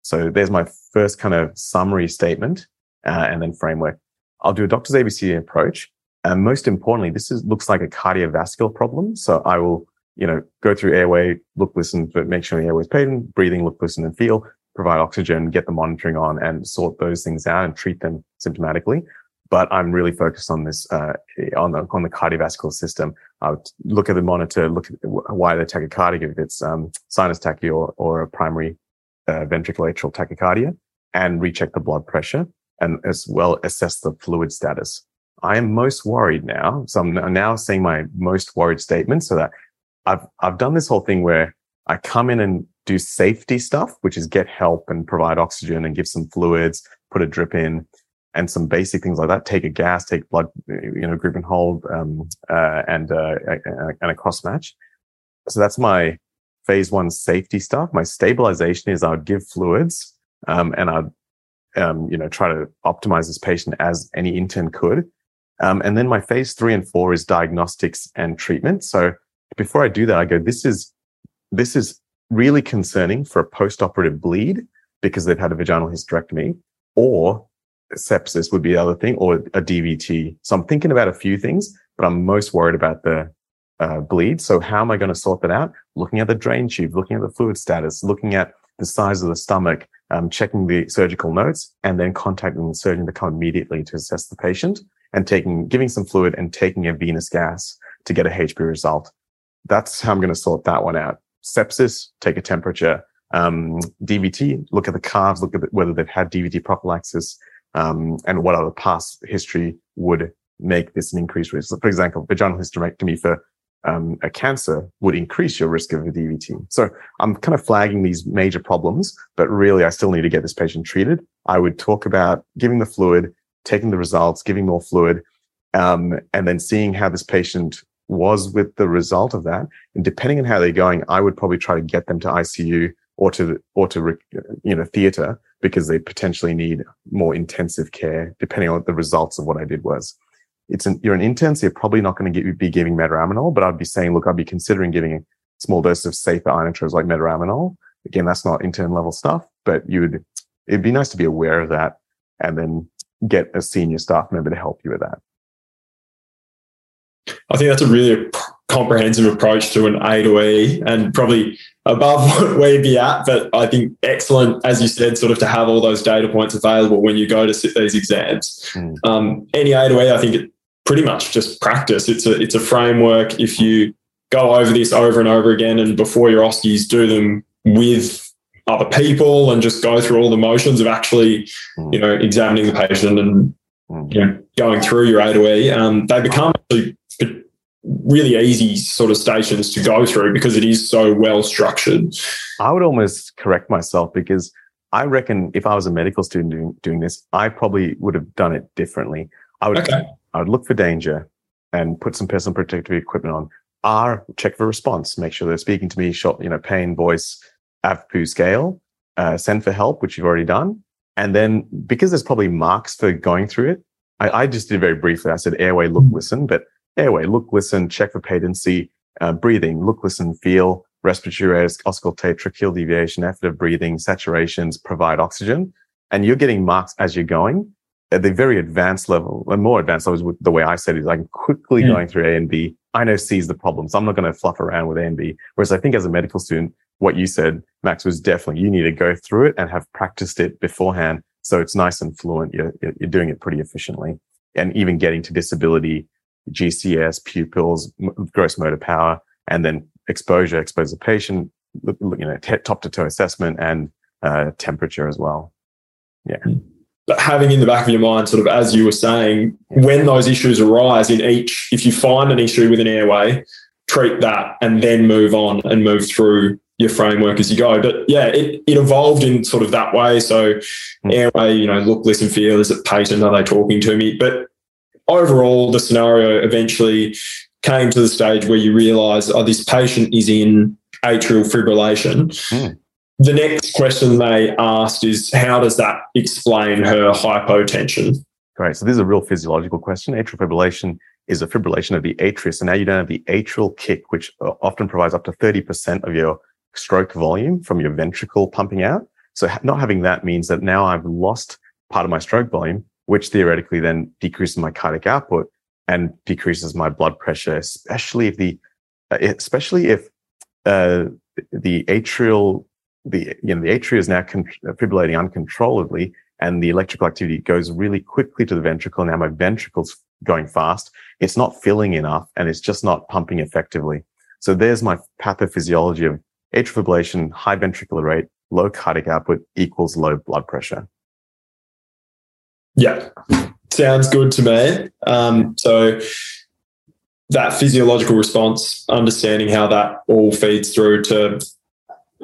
So there's my first kind of summary statement uh, and then framework. I'll do a doctor's ABC approach. And most importantly, this is, looks like a cardiovascular problem. So I will, you know, go through airway, look, listen, but make sure the airway is patent, breathing, look, listen, and feel, provide oxygen, get the monitoring on and sort those things out and treat them symptomatically but I'm really focused on this uh, on the on the cardiovascular system. I would look at the monitor, look at why they're tachycardic, if it's um, sinus tachy or, or a primary uh, ventricular atrial tachycardia, and recheck the blood pressure, and as well assess the fluid status. I am most worried now, so I'm now saying my most worried statement, so that I've I've done this whole thing where I come in and do safety stuff, which is get help and provide oxygen and give some fluids, put a drip in and some basic things like that. Take a gas, take blood, you know, group and hold, um, uh, and, uh, and a cross match. So that's my phase one safety stuff. My stabilization is I would give fluids, um, and I'd, um, you know, try to optimize this patient as any intern could. Um, and then my phase three and four is diagnostics and treatment. So before I do that, I go, this is, this is really concerning for a post-operative bleed because they've had a vaginal hysterectomy or sepsis would be the other thing or a DVT. So I'm thinking about a few things, but I'm most worried about the uh, bleed. So how am I going to sort that out? Looking at the drain tube, looking at the fluid status, looking at the size of the stomach, um, checking the surgical notes, and then contacting the surgeon to come immediately to assess the patient and taking, giving some fluid and taking a venous gas to get a Hb result. That's how I'm going to sort that one out. Sepsis, take a temperature. Um, DVT, look at the calves, look at the, whether they've had DVT prophylaxis, um, and what other past history would make this an increased risk. For example, vaginal hysterectomy for um, a cancer would increase your risk of a DVT. So I'm kind of flagging these major problems, but really I still need to get this patient treated. I would talk about giving the fluid, taking the results, giving more fluid, um, and then seeing how this patient was with the result of that. And depending on how they're going, I would probably try to get them to ICU or to, or to, you know, theater because they potentially need more intensive care, depending on what the results of what I did was. It's an, you're an intern, so you're probably not going to be giving metaraminol, but I'd be saying, look, I'd be considering giving a small dose of safer inotropes like metaraminol. Again, that's not intern level stuff, but you would, it'd be nice to be aware of that and then get a senior staff member to help you with that. I think that's a really comprehensive approach to an A to E and probably above what we'd be at. But I think excellent, as you said, sort of to have all those data points available when you go to sit these exams. Mm. Um, any A to E, I think it pretty much just practice. It's a it's a framework. If you go over this over and over again, and before your OSCEs, do them with other people and just go through all the motions of actually, mm. you know, examining the patient and mm. you know going through your A to E. Um, they become actually really easy sort of stations to go through because it is so well structured. I would almost correct myself because I reckon if I was a medical student doing, doing this, I probably would have done it differently. I would, okay. I would look for danger and put some personal protective equipment on. R, check for response, make sure they're speaking to me, shot, you know, pain, voice, AVPU scale, uh, send for help, which you've already done. And then because there's probably marks for going through it, I, I just did very briefly. I said airway, look, mm. listen, but airway, look, listen, check for patency, uh, breathing, look, listen, feel, respiratory rate, auscultate, tracheal deviation, effort of breathing, saturations, provide oxygen. And you're getting marks as you're going at the very advanced level and more advanced levels with the way I said it is I'm quickly mm. going through A and B. I know C is the problem. So I'm not going to fluff around with A and B. Whereas I think as a medical student, what you said, Max, was definitely you need to go through it and have practiced it beforehand. So it's nice and fluent. You're, you're doing it pretty efficiently and even getting to disability GCS, pupils, gross motor power, and then exposure, exposure patient, you know, top to toe assessment and uh, temperature as well. Yeah. But having in the back of your mind, sort of as you were saying, when those issues arise in each, if you find an issue with an airway, treat that and then move on and move through your framework as you go. But yeah, it, it evolved in sort of that way. So mm. airway, you know, look, listen, feel, is it patient? Are they talking to me? But overall, the scenario eventually came to the stage where you realize, oh, this patient is in atrial fibrillation. Mm. The next question they asked is, how does that explain her hypotension? Great. So this is a real physiological question. Atrial fibrillation is a fibrillation of the atria. So now you don't have the atrial kick, which uh, often provides up to 30% of your stroke volume from your ventricle pumping out. So not having that means that now I've lost part of my stroke volume which theoretically then decreases my cardiac output and decreases my blood pressure, especially if the, uh, especially if uh, the atrial, the you know the atria is now con- fibrillating uncontrollably, and the electrical activity goes really quickly to the ventricle. Now my ventricle's going fast. It's not filling enough, and it's just not pumping effectively. So there's my pathophysiology of atrial fibrillation, high ventricular rate, low cardiac output equals low blood pressure. Yeah, sounds good to me. Um, so that physiological response, understanding how that all feeds through to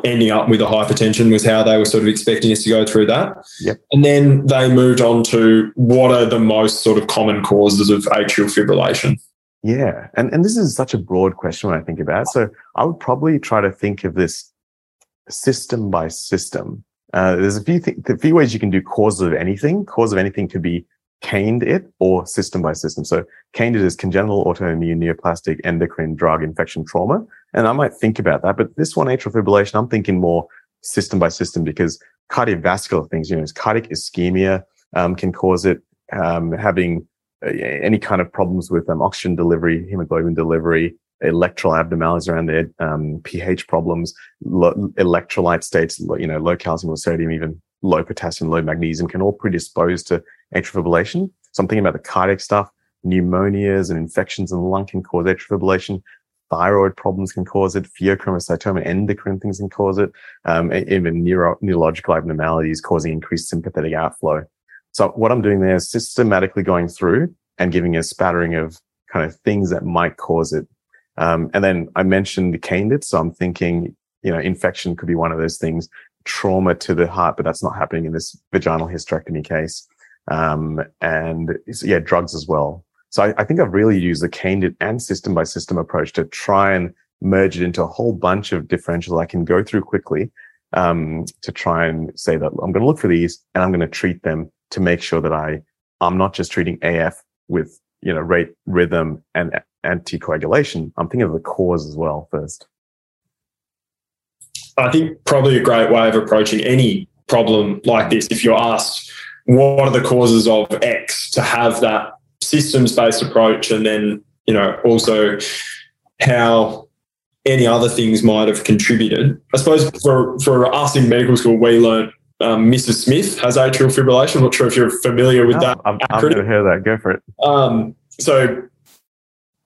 ending up with a hypertension was how they were sort of expecting us to go through that. Yep. And then they moved on to what are the most sort of common causes of atrial fibrillation. Yeah. And, and this is such a broad question when I think about it. So I would probably try to think of this system by system. Uh, there's a few th- a few ways you can do causes of anything. Cause of anything could be caned it or system by system. So caned it is congenital autoimmune neoplastic endocrine drug infection trauma. And I might think about that, but this one atrial fibrillation, I'm thinking more system by system because cardiovascular things, you know, cardiac ischemia um, can cause it. Um, having uh, any kind of problems with um, oxygen delivery, hemoglobin delivery, electrolyte abnormalities around their um, pH problems, lo- electrolyte states, you know, low calcium or sodium, even low potassium, low magnesium can all predispose to atrial fibrillation. So I'm thinking about the cardiac stuff, pneumonias and infections in the lung can cause atrial fibrillation. Thyroid problems can cause it. Pheochromocytoma, endocrine things can cause it. Um, even neuro- neurological abnormalities causing increased sympathetic outflow. So what I'm doing there is systematically going through and giving a spattering of kind of things that might cause it. Um, and then I mentioned the candidates. So I'm thinking, you know, infection could be one of those things, trauma to the heart, but that's not happening in this vaginal hysterectomy case. Um, and yeah, drugs as well. So I, I, think I've really used the candidate and system by system approach to try and merge it into a whole bunch of differentials I can go through quickly um, to try and say that I'm going to look for these and I'm going to treat them to make sure that I I'm not just treating AF with you know rate rhythm and anticoagulation. I'm thinking of the cause as well first. I think probably a great way of approaching any problem like this, if you're asked what are the causes of X, to have that systems based approach and then you know also how any other things might have contributed i suppose for for us in medical school we learned um, Mrs. Smith has atrial fibrillation. I'm not sure if you're familiar with no, that. I've, I've never heard that. Go for it. Um, so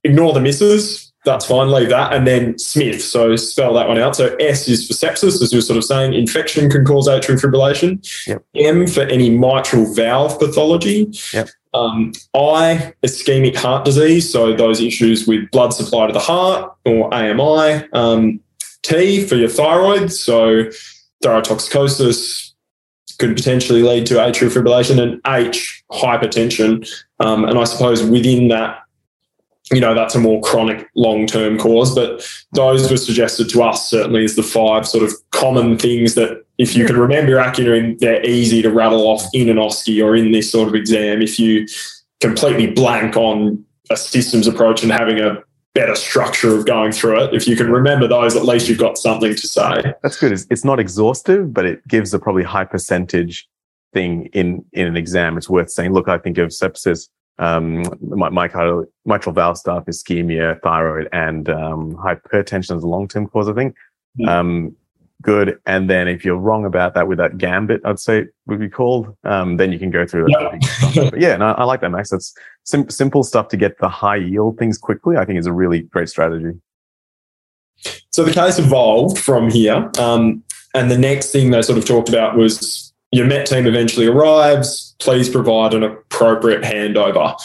ignore the misses. That's fine. Leave that. And then Smith. So spell that one out. So S is for sepsis, as you were sort of saying. Infection can cause atrial fibrillation. Yep. M for any mitral valve pathology. Yep. Um, I, ischemic heart disease. So those issues with blood supply to the heart or AMI. Um, T for your thyroid. So thyrotoxicosis, could potentially lead to atrial fibrillation and H, hypertension. Um, and I suppose within that, you know, that's a more chronic long term cause. But those were suggested to us certainly as the five sort of common things that if you can remember your acronym, they're easy to rattle off in an OSCE or in this sort of exam. If you completely blank on a systems approach and having a better structure of going through it. If you can remember those, at least you've got something to say. That's good. It's, it's not exhaustive, but it gives a probably high percentage thing in in an exam. It's worth saying. Look, I think of sepsis, um, myocardial, mitral valve stuff, ischemia, thyroid, and um, hypertension as a long term cause. I think. Mm. Um, good. And then if you're wrong about that with that gambit, I'd say would be called, um, then you can go through that. Yeah, yeah no, I like that, Max. That's sim- simple stuff to get the high yield things quickly. I think is a really great strategy. So the case evolved from here. Um, and the next thing they sort of talked about was your Met team eventually arrives. Please provide an appropriate handover.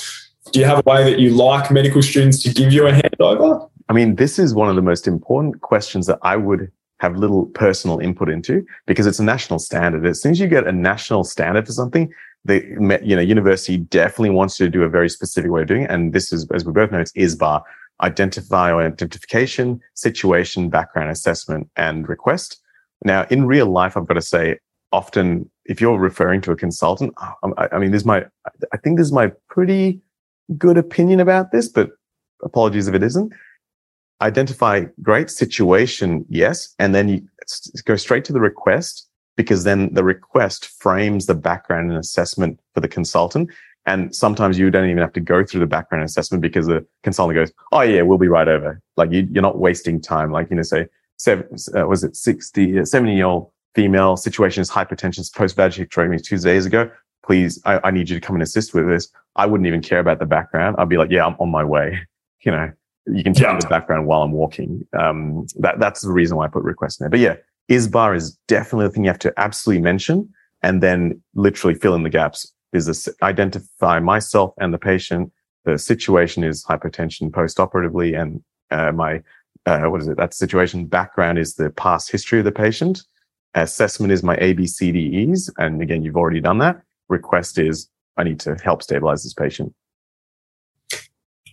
Do you have a way that you like medical students to give you a handover? I mean, this is one of the most important questions that I would have little personal input into because it's a national standard. As soon as you get a national standard for something, the you know university definitely wants you to do a very specific way of doing it. And this is, as we both know, it's ISBAR: identify or identification, situation, background assessment, and request. Now, in real life, I've got to say, often if you're referring to a consultant, I, I mean, this is my, I think this is my pretty good opinion about this, but apologies if it isn't identify great situation, yes, and then you go straight to the request because then the request frames the background and assessment for the consultant. And sometimes you don't even have to go through the background assessment because the consultant goes, "Oh yeah, we'll be right over." Like you, are not wasting time. Like you know, say, seven, uh, was it 60, uh, 70 year old female situation is hypertension post vaginectomy two days ago. Please, I, I need you to come and assist with this. I wouldn't even care about the background. I'd be like, yeah, I'm on my way. You know, you can tell yeah. the background while I'm walking. Um, that, that's the reason why I put request in there. But yeah, ISBAR is definitely the thing you have to absolutely mention and then literally fill in the gaps. Is this identify myself and the patient. The situation is hypertension post-operatively and uh, my, uh, what is it? That situation background is the past history of the patient. Assessment is my ABCDEs. And again, you've already done that. Request is I need to help stabilize this patient.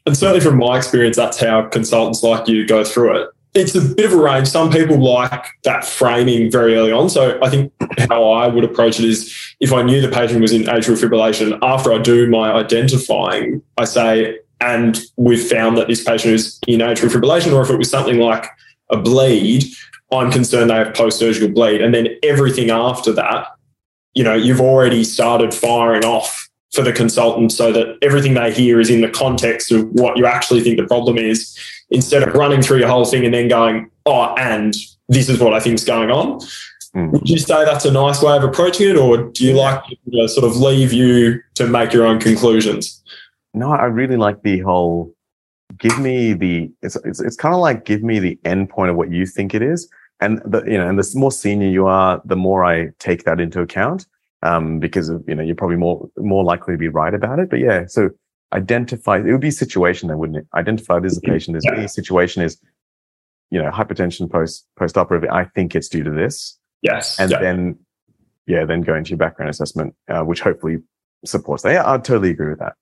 And certainly from my experience, that's how consultants like you go through it. It's a bit of a range. Some people like that framing very early on. So I think how I would approach it is if I knew the patient was in atrial fibrillation, after I do my identifying, I say, and we've found that this patient is in atrial fibrillation, or if it was something like a bleed, I'm concerned they have post surgical bleed. And then everything after that, you know, you've already started firing off for the consultant so that everything they hear is in the context of what you actually think the problem is instead of running through your whole thing and then going, oh, and this is what I think is going on. Mm. Would you say that's a nice way of approaching it, or do you like to sort of leave you to make your own conclusions? No, I really like the whole give me the it's it's, it's kind of like give me the end point of what you think it is and the you know and the more senior you are the more i take that into account um, because of, you know you're probably more more likely to be right about it. But yeah so identify it would be situation then wouldn't it? Identify this patient. As yeah. situation is you know hypertension post post operative i think it's due to this. Yes. And yeah. then yeah then go into your background assessment uh, which hopefully supports that. Yeah i totally agree with that.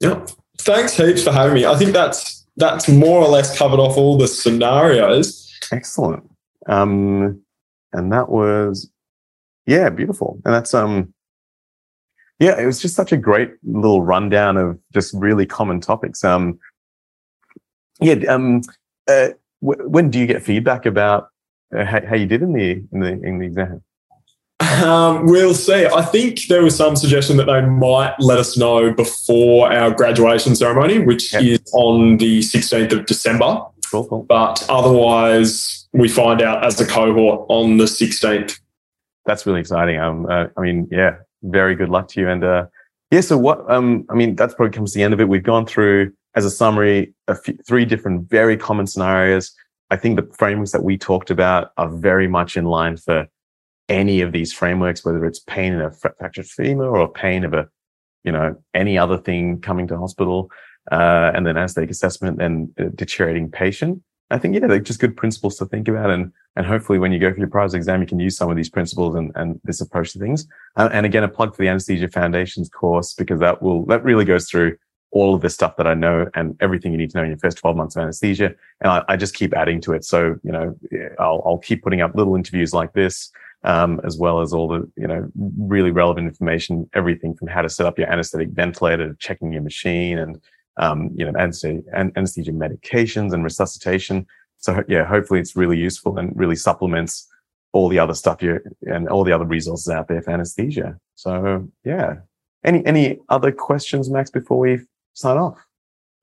Yeah. Thanks heaps for having me. I think that's that's more or less covered off all the scenarios excellent um and that was yeah beautiful and that's um yeah, it was just such a great little rundown of just really common topics. Um, yeah, um, uh, w- when do you get feedback about uh, how, how, you did in the in the in the exam? Um, we'll see. I think there was some suggestion that they might let us know before our graduation ceremony, which yep. is on the 16th of December. Cool, cool. But otherwise, we find out as a cohort on the 16th. That's really exciting. Um, uh, I mean, yeah, very good luck to you. And uh, yeah, so what? Um, I mean, that's probably comes to the end of it. We've gone through as a summary few, three different very common scenarios. I think the frameworks that we talked about are very much in line for any of these frameworks, whether it's pain in a fractured femur or pain of a, you know, any other thing coming to hospital, uh, and then anesthetic assessment and deteriorating patient. I think, yeah, they're just good principles to think about. And, and hopefully when you go for your prize exam, you can use some of these principles and, and this approach to things. Uh, and again, a plug for the anesthesia foundations course, because that will, that really goes through all of the stuff that I know and everything you need to know in your first 12 months of anesthesia. And I, I just keep adding to it. So, you know, I'll, I'll keep putting up little interviews like this. Um, as well as all the, you know, really relevant information, everything from how to set up your anesthetic ventilator to checking your machine and, um, you know, anesthesia, anesthesia medications and resuscitation. So yeah, hopefully it's really useful and really supplements all the other stuff you and all the other resources out there for anesthesia. So yeah. Any any other questions, Max, before we sign off?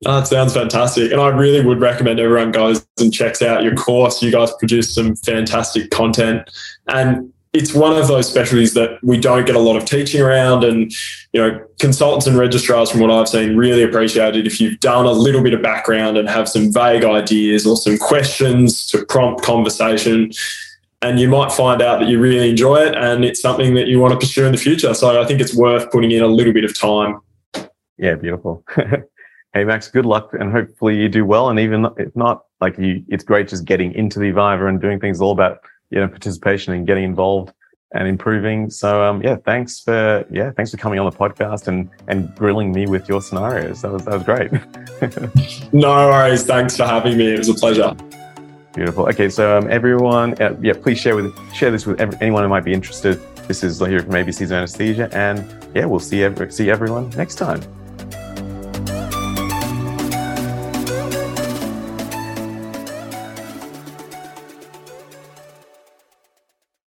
Oh, that sounds fantastic. And I really would recommend everyone goes and checks out your course. You guys produce some fantastic content. And it's one of those specialties that we don't get a lot of teaching around and you know consultants and registrars from what i've seen really appreciate it if you've done a little bit of background and have some vague ideas or some questions to prompt conversation and you might find out that you really enjoy it and it's something that you want to pursue in the future. So i think it's worth putting in a little bit of time. Yeah beautiful. Hey max good luck and hopefully you do well. And even if not like you it's great just getting into the viva and doing things all about you know participation and getting involved and improving. So um, yeah, thanks for yeah, thanks for coming on the podcast and and grilling me with your scenarios. That was that was great. no worries. Thanks for having me. It was a pleasure. Beautiful. Okay, so um, everyone, uh, yeah, please share with share this with every, anyone who might be interested. This is here from ABC's Anesthesia, and yeah, we'll see every, see everyone next time.